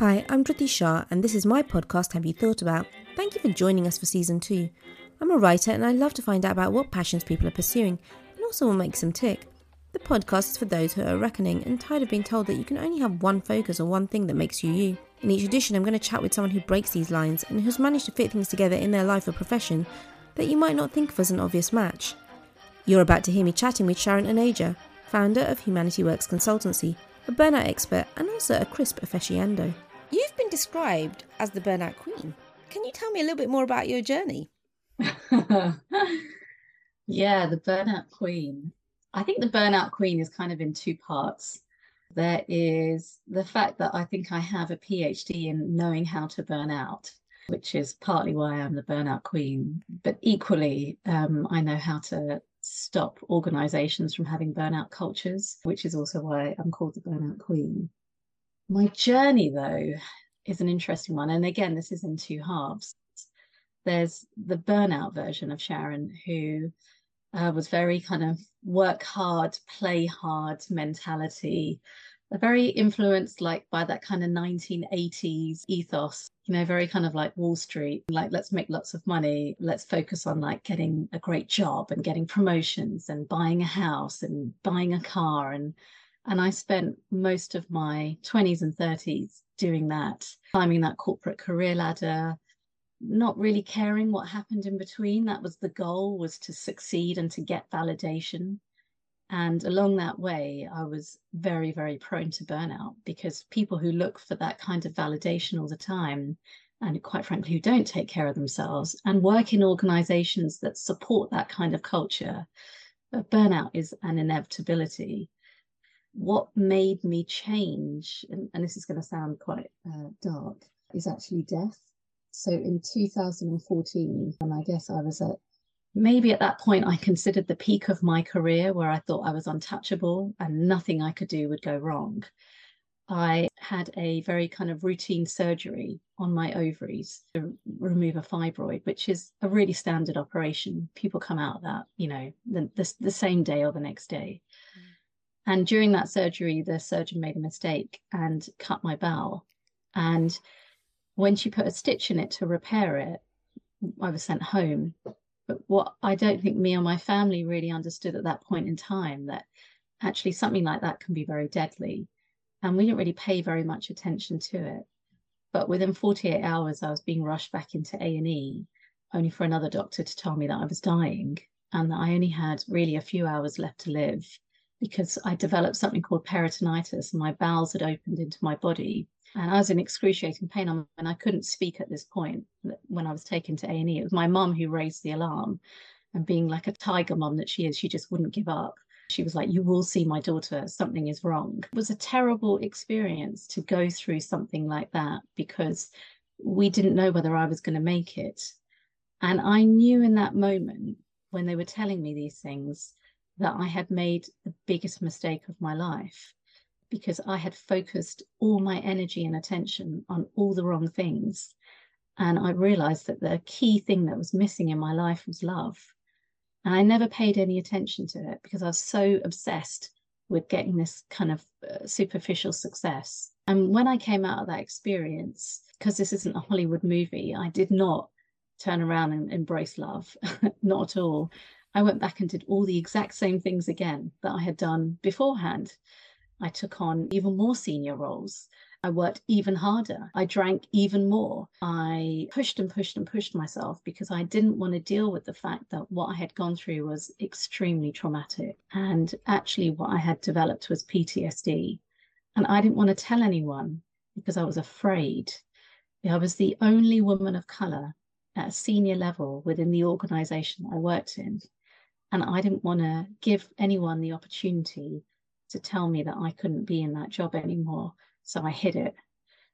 Hi, I'm Driti Shah, and this is my podcast, Have You Thought About? Thank you for joining us for season two. I'm a writer, and I love to find out about what passions people are pursuing and also what makes them tick. The podcast is for those who are reckoning and tired of being told that you can only have one focus or one thing that makes you you. In each edition, I'm going to chat with someone who breaks these lines and who's managed to fit things together in their life or profession that you might not think of as an obvious match. You're about to hear me chatting with Sharon Aneja, founder of Humanity Works Consultancy, a burnout expert, and also a crisp aficionado. You've been described as the burnout queen. Can you tell me a little bit more about your journey? yeah, the burnout queen. I think the burnout queen is kind of in two parts. There is the fact that I think I have a PhD in knowing how to burn out, which is partly why I'm the burnout queen. But equally, um, I know how to stop organizations from having burnout cultures, which is also why I'm called the burnout queen. My journey, though, is an interesting one. And again, this is in two halves. There's the burnout version of Sharon, who uh, was very kind of work hard, play hard mentality, very influenced like by that kind of 1980s ethos you know very kind of like wall street like let's make lots of money let's focus on like getting a great job and getting promotions and buying a house and buying a car and and I spent most of my 20s and 30s doing that, climbing that corporate career ladder, not really caring what happened in between. That was the goal was to succeed and to get validation. And along that way, I was very, very prone to burnout because people who look for that kind of validation all the time, and quite frankly, who don't take care of themselves and work in organizations that support that kind of culture, burnout is an inevitability what made me change, and, and this is going to sound quite uh, dark, is actually death. So in 2014, and I guess I was at maybe at that point I considered the peak of my career where I thought I was untouchable and nothing I could do would go wrong. I had a very kind of routine surgery on my ovaries to remove a fibroid, which is a really standard operation. People come out of that, you know, the, the, the same day or the next day. And during that surgery, the surgeon made a mistake and cut my bowel. And when she put a stitch in it to repair it, I was sent home. But what I don't think me or my family really understood at that point in time that actually something like that can be very deadly. And we didn't really pay very much attention to it. But within 48 hours, I was being rushed back into A&E, only for another doctor to tell me that I was dying and that I only had really a few hours left to live because I developed something called peritonitis and my bowels had opened into my body. And I was in excruciating pain and I couldn't speak at this point when I was taken to A&E. It was my mum who raised the alarm and being like a tiger mum that she is, she just wouldn't give up. She was like, you will see my daughter, something is wrong. It was a terrible experience to go through something like that because we didn't know whether I was going to make it. And I knew in that moment when they were telling me these things that I had made the biggest mistake of my life because I had focused all my energy and attention on all the wrong things. And I realized that the key thing that was missing in my life was love. And I never paid any attention to it because I was so obsessed with getting this kind of uh, superficial success. And when I came out of that experience, because this isn't a Hollywood movie, I did not turn around and embrace love, not at all. I went back and did all the exact same things again that I had done beforehand. I took on even more senior roles. I worked even harder. I drank even more. I pushed and pushed and pushed myself because I didn't want to deal with the fact that what I had gone through was extremely traumatic. And actually, what I had developed was PTSD. And I didn't want to tell anyone because I was afraid. I was the only woman of color at a senior level within the organization I worked in. And I didn't want to give anyone the opportunity to tell me that I couldn't be in that job anymore. So I hid it.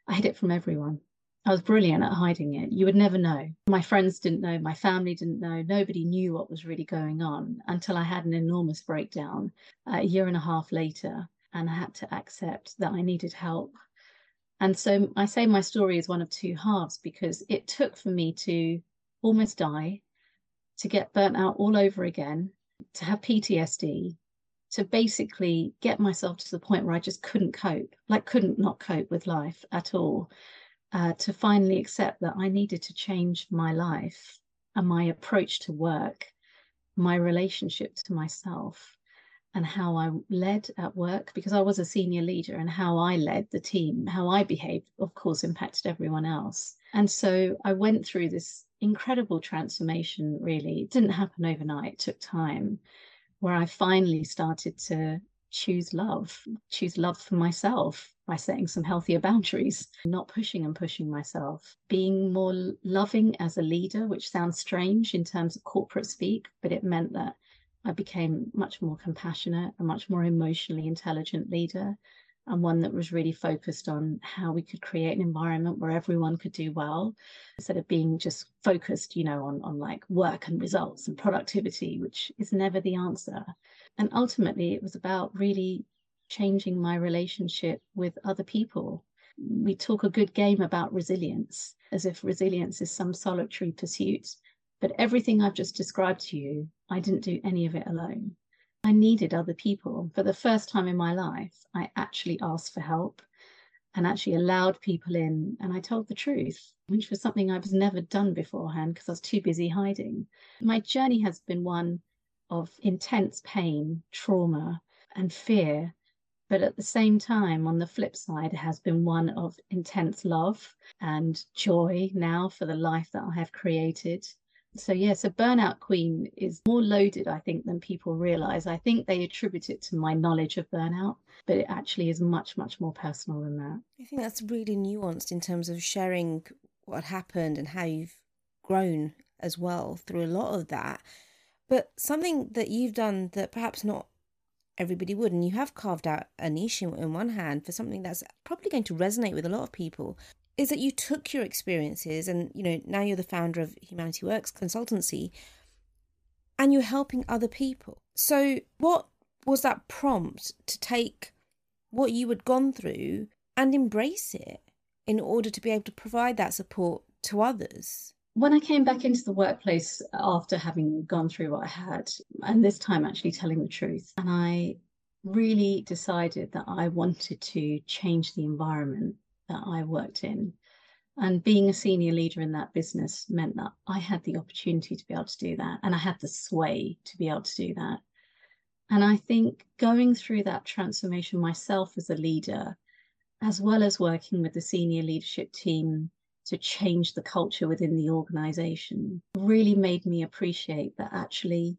I hid it from everyone. I was brilliant at hiding it. You would never know. My friends didn't know, my family didn't know, nobody knew what was really going on until I had an enormous breakdown uh, a year and a half later. And I had to accept that I needed help. And so I say my story is one of two halves because it took for me to almost die to get burnt out all over again, to have PTSD, to basically get myself to the point where I just couldn't cope, like couldn't not cope with life at all, uh, to finally accept that I needed to change my life and my approach to work, my relationship to myself, and how I led at work because I was a senior leader and how I led the team, how I behaved, of course, impacted everyone else. And so I went through this incredible transformation, really. It didn't happen overnight, it took time, where I finally started to choose love, choose love for myself by setting some healthier boundaries, not pushing and pushing myself, being more loving as a leader, which sounds strange in terms of corporate speak, but it meant that I became much more compassionate, a much more emotionally intelligent leader, and one that was really focused on how we could create an environment where everyone could do well instead of being just focused, you know, on, on like work and results and productivity, which is never the answer. And ultimately, it was about really changing my relationship with other people. We talk a good game about resilience as if resilience is some solitary pursuit. But everything I've just described to you, I didn't do any of it alone. I needed other people. For the first time in my life, I actually asked for help and actually allowed people in. And I told the truth, which was something I was never done beforehand because I was too busy hiding. My journey has been one of intense pain, trauma, and fear. But at the same time, on the flip side, it has been one of intense love and joy now for the life that I have created so yes, a burnout queen is more loaded, I think, than people realize. I think they attribute it to my knowledge of burnout, but it actually is much, much more personal than that. I think that's really nuanced in terms of sharing what happened and how you've grown as well through a lot of that. But something that you've done that perhaps not everybody would, and you have carved out a niche in, in one hand for something that's probably going to resonate with a lot of people, is that you took your experiences and you know now you're the founder of humanity works consultancy and you're helping other people. So what was that prompt to take what you had gone through and embrace it in order to be able to provide that support to others? When I came back into the workplace after having gone through what I had, and this time actually telling the truth, and I really decided that I wanted to change the environment that I worked in. And being a senior leader in that business meant that I had the opportunity to be able to do that. And I had the sway to be able to do that. And I think going through that transformation myself as a leader, as well as working with the senior leadership team to change the culture within the organization, really made me appreciate that actually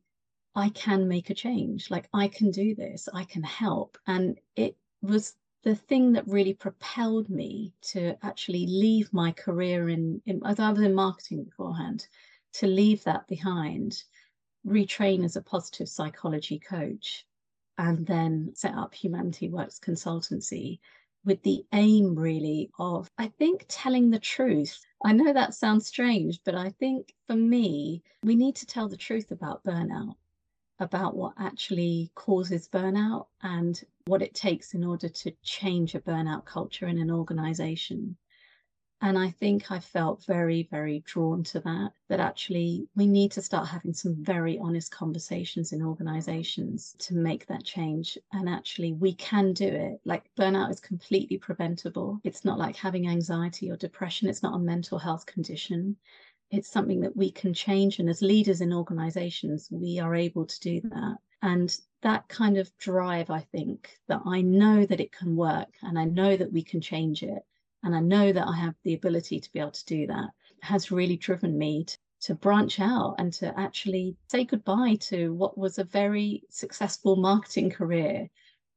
I can make a change. Like I can do this, I can help. And it was the thing that really propelled me to actually leave my career in, in I was in marketing beforehand, to leave that behind, retrain as a positive psychology coach, and then set up Humanity Works Consultancy with the aim really of, I think, telling the truth. I know that sounds strange, but I think for me, we need to tell the truth about burnout about what actually causes burnout and what it takes in order to change a burnout culture in an organization. And I think I felt very, very drawn to that, that actually we need to start having some very honest conversations in organizations to make that change. And actually, we can do it. Like burnout is completely preventable. It's not like having anxiety or depression, it's not a mental health condition it's something that we can change. And as leaders in organizations, we are able to do that. And that kind of drive, I think, that I know that it can work and I know that we can change it. And I know that I have the ability to be able to do that has really driven me to, to branch out and to actually say goodbye to what was a very successful marketing career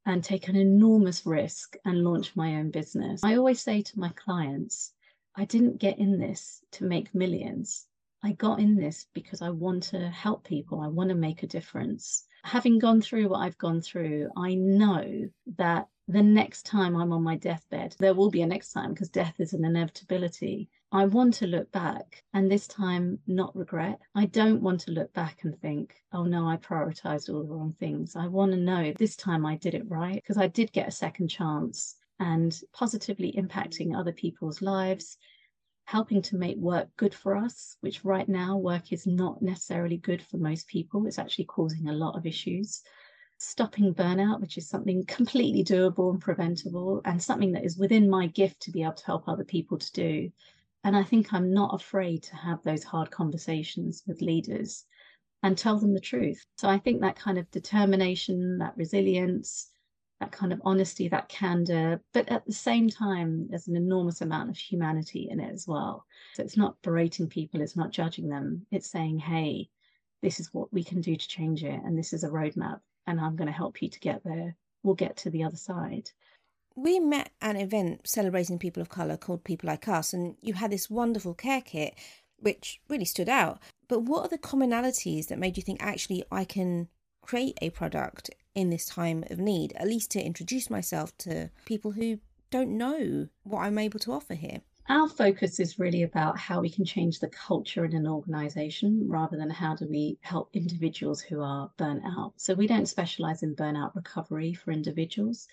and take an enormous risk and launch my own business. I always say to my clients, I didn't get in this to make millions. I got in this because I want to help people. I want to make a difference. Having gone through what I've gone through, I know that the next time I'm on my deathbed, there will be a next time because death is an inevitability. I want to look back and this time not regret. I don't want to look back and think, oh no, I prioritized all the wrong things. I want to know this time I did it right because I did get a second chance and positively impacting other people's lives, helping to make work good for us, which right now work is not necessarily good for most people. It's actually causing a lot of issues. stopping burnout, which is something completely doable and preventable, and something that is within my gift to be able to help other people to do. And I think I'm not afraid to have those hard conversations with leaders and tell them the truth. So I think that kind of determination, that resilience, that kind of honesty, that candor, but at the same time, there's an enormous amount of humanity in it as well. So it's not berating people, it's not judging them, it's saying, hey, this is what we can do to change it, and this is a roadmap and I'm going to help you to get there. We'll get to the other side. We met an event celebrating people of colour called People Like Us, and you had this wonderful care kit which really stood out. But what are the commonalities that made you think actually I can create a product in this time of need, at least to introduce myself to people who don't know what I'm able to offer here? our focus is really about how we can change the culture in an organization rather than how do we help individuals who are burnt out. So we don't specialize in burnout recovery for individuals.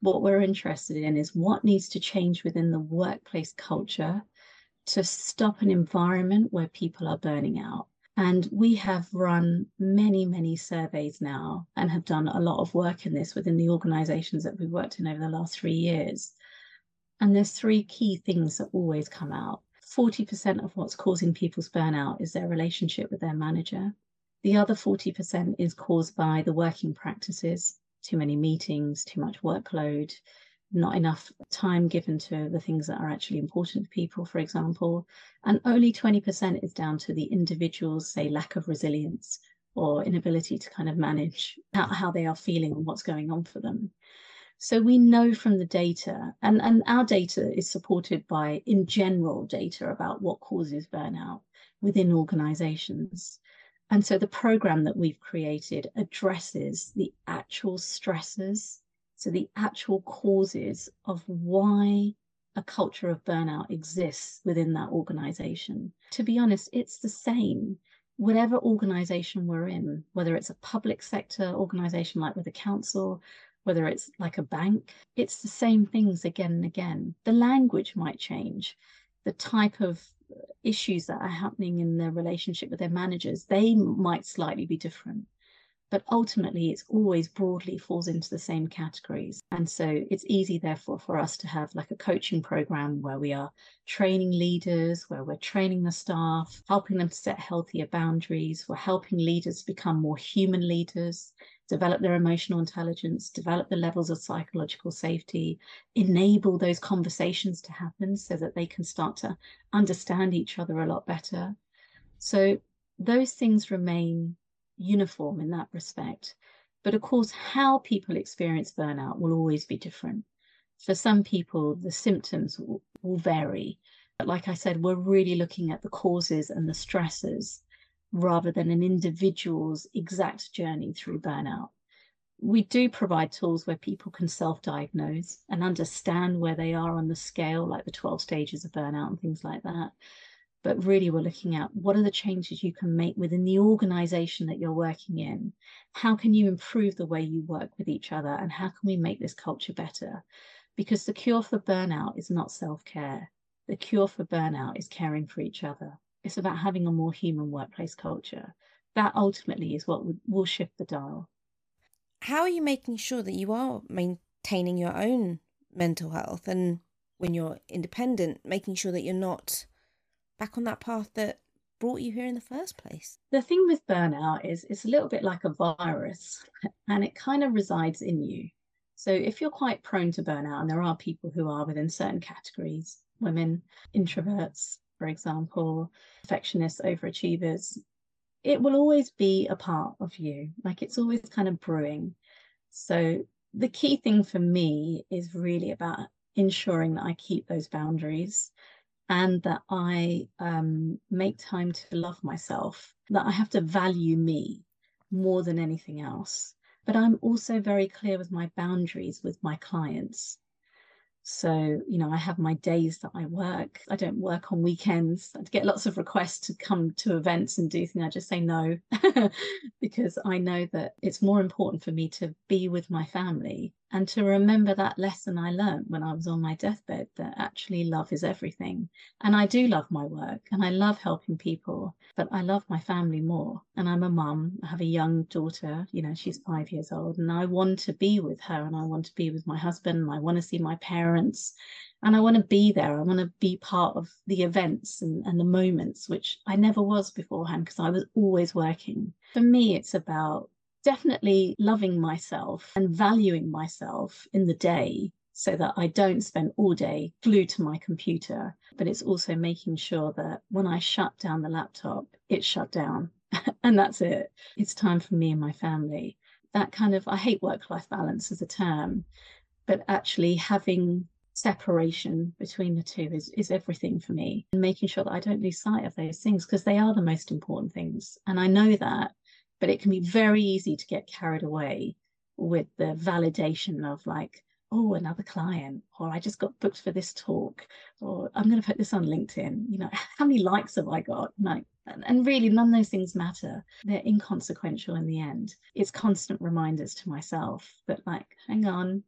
What we're interested in is what needs to change within the workplace culture to stop an environment where people are burning out. And we have run many, many surveys now and have done a lot of work in this within the organizations that we've worked in over the last three years. And there's three key things that always come out. 40% of what's causing people's burnout is their relationship with their manager. The other 40% is caused by the working practices, too many meetings, too much workload, not enough time given to the things that are actually important to people, for example. And only 20% is down to the individual's, say, lack of resilience or inability to kind of manage how, how they are feeling and what's going on for them. So we know from the data, and, and our data is supported by, in general, data about what causes burnout within organizations. And so the program that we've created addresses the actual stresses, so the actual causes of why a culture of burnout exists within that organization. To be honest, it's the same whatever organization we're in, whether it's a public sector organization like with a council, whether it's like a bank, it's the same things again and again. The language might change, the type of issues that are happening in their relationship with their managers, they might slightly be different. But ultimately, it's always broadly falls into the same categories. And so it's easy, therefore, for us to have like a coaching program where we are training leaders, where we're training the staff, helping them to set healthier boundaries. We're helping leaders become more human leaders develop their emotional intelligence, develop the levels of psychological safety, enable those conversations to happen so that they can start to understand each other a lot better. So those things remain uniform in that respect. But of course, how people experience burnout will always be different. For some people, the symptoms will, will vary. But like I said, we're really looking at the causes and the stresses rather than an individual's exact journey through burnout. We do provide tools where people can self diagnose and understand where they are on the scale, like the 12 stages of burnout and things like that. But really, we're looking at what are the changes you can make within the organization that you're working in? How can you improve the way you work with each other? And how can we make this culture better? Because the cure for burnout is not self care, the cure for burnout is caring for each other. It's about having a more human workplace culture. That ultimately is what will shift the dial. How are you making sure that you are maintaining your own mental health and when you're independent, making sure that you're not back on that path that brought you here in the first place? The thing with burnout is it's a little bit like a virus and it kind of resides in you. So if you're quite prone to burnout, and there are people who are within certain categories, women, introverts, for example, perfectionists, overachievers, it will always be a part of you. Like it's always kind of brewing. So the key thing for me is really about ensuring that I keep those boundaries and that I um, make time to love myself, that I have to value me more than anything else. But I'm also very clear with my boundaries with my clients. So, you know, I have my days that I work. I don't work on weekends. I get lots of requests to come to events and do things. I just say no because I know that it's more important for me to be with my family and to remember that lesson I learned when I was on my deathbed that actually love is everything. And I do love my work and I love helping people, but I love my family more. And I'm a mum, I have a young daughter, you know, she's five years old, and I want to be with her and I want to be with my husband and I want to see my parents and I want to be there. I want to be part of the events and, and the moments, which I never was beforehand because I was always working. For me, it's about definitely loving myself and valuing myself in the day so that I don't spend all day glued to my computer. But it's also making sure that when I shut down the laptop, it's shut down and that's it. It's time for me and my family. That kind of, I hate work life balance as a term, but actually having separation between the two is, is everything for me and making sure that I don't lose sight of those things because they are the most important things. And I know that but it can be very easy to get carried away with the validation of like oh another client or i just got booked for this talk or i'm going to put this on linkedin you know how many likes have i got? Like and really none of those things matter. They're inconsequential in the end. It's constant reminders to myself that like hang on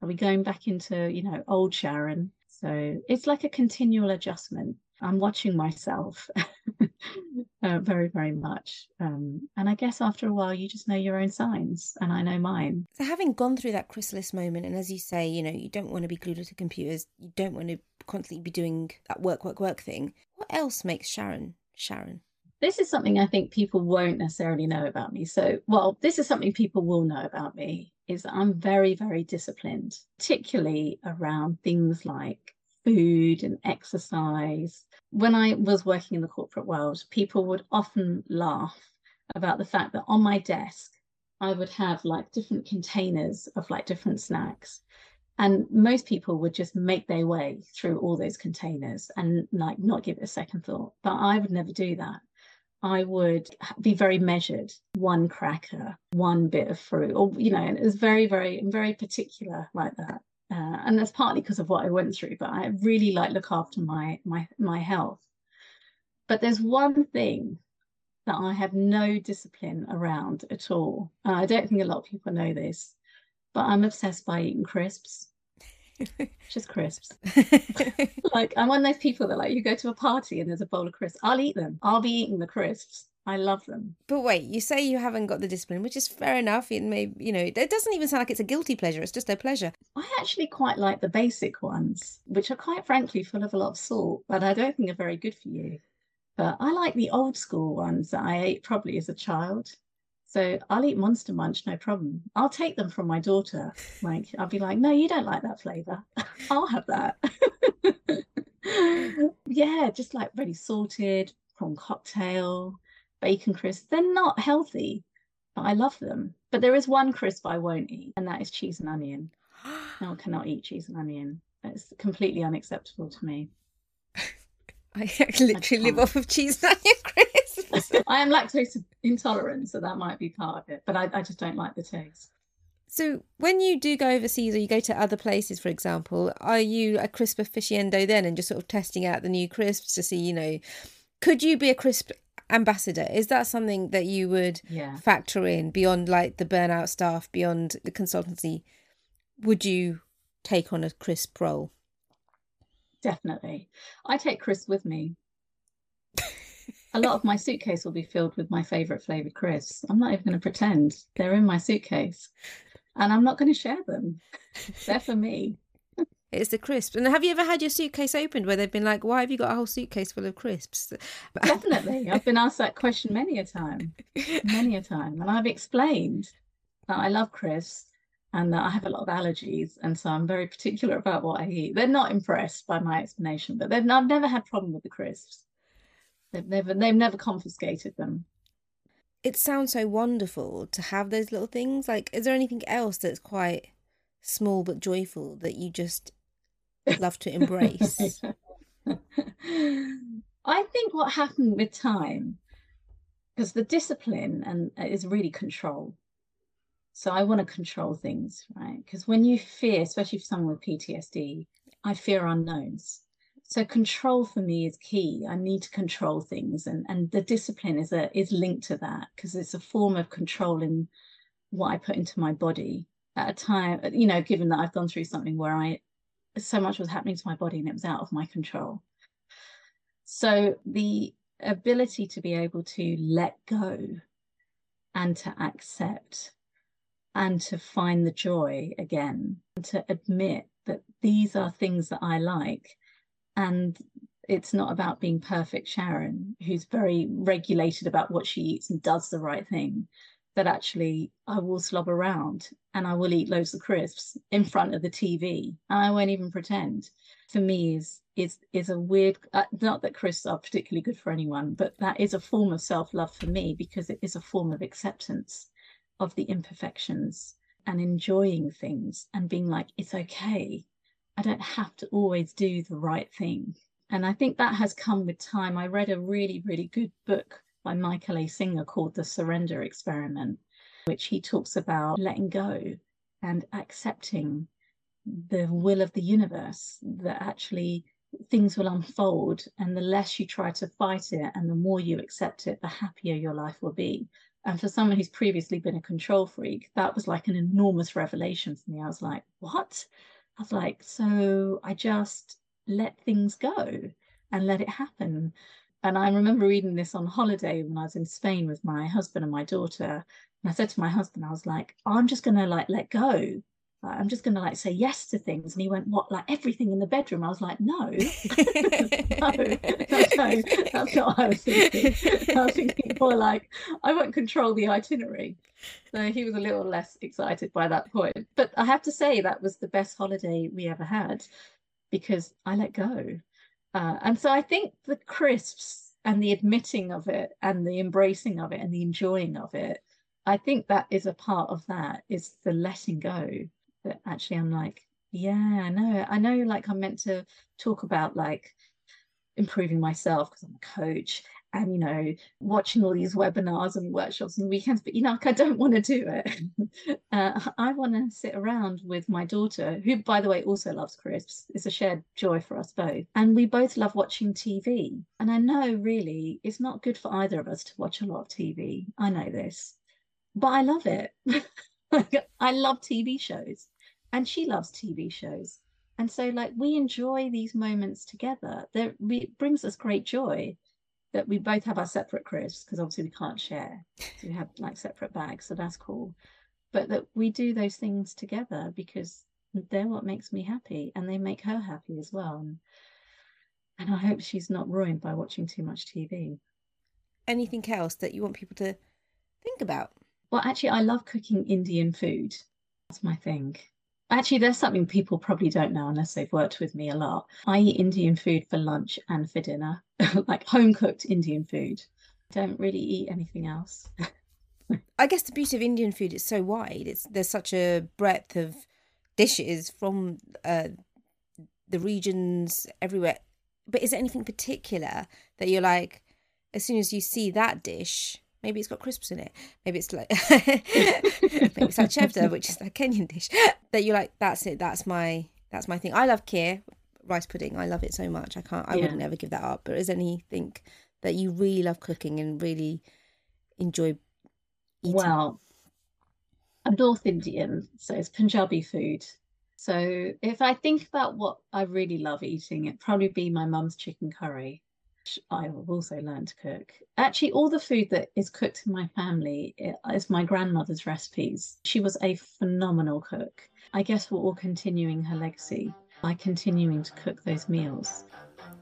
are we going back into you know old sharon? So it's like a continual adjustment. I'm watching myself uh, very, very much. Um, and I guess after a while, you just know your own signs, and I know mine. So, having gone through that chrysalis moment, and as you say, you know, you don't want to be glued to computers, you don't want to constantly be doing that work, work, work thing. What else makes Sharon Sharon? This is something I think people won't necessarily know about me. So, well, this is something people will know about me is that I'm very, very disciplined, particularly around things like food and exercise. When I was working in the corporate world, people would often laugh about the fact that on my desk, I would have like different containers of like different snacks. And most people would just make their way through all those containers and like not give it a second thought. But I would never do that. I would be very measured, one cracker, one bit of fruit, or you know, and it was very, very, very particular like that uh, and that's partly because of what I went through. But I really like look after my my my health. But there's one thing that I have no discipline around at all, and I don't think a lot of people know this. But I'm obsessed by eating crisps. Just crisps. like I'm one of those people that like you go to a party and there's a bowl of crisps. I'll eat them. I'll be eating the crisps. I love them. But wait, you say you haven't got the discipline, which is fair enough. It may, you know, it doesn't even sound like it's a guilty pleasure. It's just a pleasure. I actually quite like the basic ones, which are quite frankly full of a lot of salt, but I don't think are very good for you. But I like the old school ones that I ate probably as a child. So I'll eat Monster Munch, no problem. I'll take them from my daughter. Like I'll be like, no, you don't like that flavor. I'll have that. yeah, just like really salted prawn cocktail bacon crisps. They're not healthy, but I love them. But there is one crisp I won't eat, and that is cheese and onion. no, I cannot eat cheese and onion. It's completely unacceptable to me. I literally live off of cheese and onion crisps. I am lactose intolerant, so that might be part of it, but I, I just don't like the taste. So, when you do go overseas or you go to other places, for example, are you a crisp aficionado then and just sort of testing out the new crisps to see, you know, could you be a crisp ambassador is that something that you would yeah. factor in beyond like the burnout staff beyond the consultancy? Would you take on a crisp role? Definitely. I take crisp with me. A lot of my suitcase will be filled with my favorite flavored crisps. I'm not even going to pretend. They're in my suitcase. And i'm not going to share them. They're for me it's the crisps. And have you ever had your suitcase opened where they've been like, why have you got a whole suitcase full of crisps? Definitely. I've been asked that question many a time, many a time. And I've explained that I love crisps and that I have a lot of allergies. And so I'm very particular about what I eat. They're not impressed by my explanation, but they've, I've never had problem with the crisps. They've never, they've never confiscated them. It sounds so wonderful to have those little things. Like, is there anything else that's quite small but joyful that you just love to embrace? I think what happened with time, because the discipline and uh, is really control. So I want to control things, right? Because when you fear, especially for someone with PTSD, I fear unknowns. So control for me is key. I need to control things, and and the discipline is a is linked to that because it's a form of controlling what I put into my body at a time, you know, given that I've gone through something where I so much was happening to my body and it was out of my control. So the ability to be able to let go and to accept and to find the joy again and to admit that these are things that I like and it's not about being perfect Sharon who's very regulated about what she eats and does the right thing that actually I will slob around and I will eat loads of crisps in front of the TV and I won't even pretend. For me, is is is a weird. Uh, not that crisps are particularly good for anyone, but that is a form of self love for me because it is a form of acceptance of the imperfections and enjoying things and being like it's okay. I don't have to always do the right thing. And I think that has come with time. I read a really, really good book by Michael A. Singer called The Surrender Experiment, which he talks about letting go and accepting the will of the universe that actually things will unfold and the less you try to fight it and the more you accept it the happier your life will be. And for someone who's previously been a control freak that was like an enormous revelation for me. I was like what? I was like so i just let things go and let it happen and I remember reading this on holiday when I was in Spain with my husband and my daughter. And I said to my husband, I was like, I'm just gonna like let go. I'm just gonna like say yes to things. And he went, What, like everything in the bedroom? I was like, No, no, no, that's not what I was thinking. I was thinking more like I won't control the itinerary. So he was a little less excited by that point. But I have to say that was the best holiday we ever had because I let go. Uh, and so I think the crisps and the admitting of it and the embracing of it and the enjoying of it, I think that is a part of that is the letting go that actually I'm like, yeah, I know, I know like I'm meant to talk about like improving myself because I'm a coach and you know watching all these webinars and workshops and weekends but you know like i don't want to do it. Uh, i want to sit around with my daughter who by the way also loves crisps. It's a shared joy for us both. And we both love watching tv and i know really it's not good for either of us to watch a lot of tv i know this. But i love it. I love tv shows. And she loves tv shows. And so like we enjoy these moments together. That it brings us great joy that we both have our separate crisps because obviously we can't share. So we have like separate bags, so that's cool. But that we do those things together because they're what makes me happy and they make her happy as well. And, and I hope she's not ruined by watching too much TV. Anything else that you want people to think about? Well, actually, I love cooking Indian food. That's my thing. Actually, there's something people probably don't know unless they've worked with me a lot. I eat Indian food for lunch and for dinner, like home cooked Indian food. Don't really eat anything else. I guess the beauty of Indian food is so wide. It's there's such a breadth of dishes from uh, the regions everywhere. But is there anything particular that you're like, as soon as you see that dish, Maybe it's got crisps in it. Maybe it's like maybe it's like chevda, which is a Kenyan dish. That you're like, that's it. That's my that's my thing. I love kheer, rice pudding. I love it so much. I can't. I yeah. wouldn't ever give that up. But is anything that you really love cooking and really enjoy eating? Well, I'm North Indian, so it's Punjabi food. So if I think about what I really love eating, it'd probably be my mum's chicken curry. Which I've also learned to cook. Actually, all the food that is cooked in my family eh, is my grandmother's recipes. She was a phenomenal cook. I guess we're all continuing her legacy by continuing to cook those meals.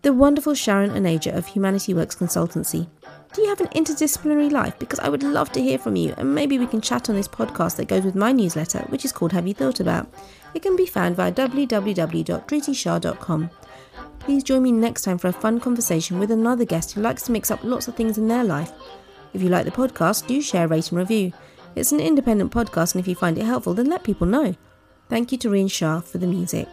The wonderful Sharon Aneja of Humanity Works Consultancy. Do you have an interdisciplinary life? Because I would love to hear from you, and maybe we can chat on this podcast that goes with my newsletter, which is called Have You Thought About? It can be found via www.dritishah.com. Please join me next time for a fun conversation with another guest who likes to mix up lots of things in their life. If you like the podcast, do share, rate, and review. It's an independent podcast, and if you find it helpful, then let people know. Thank you to Rian Shah for the music.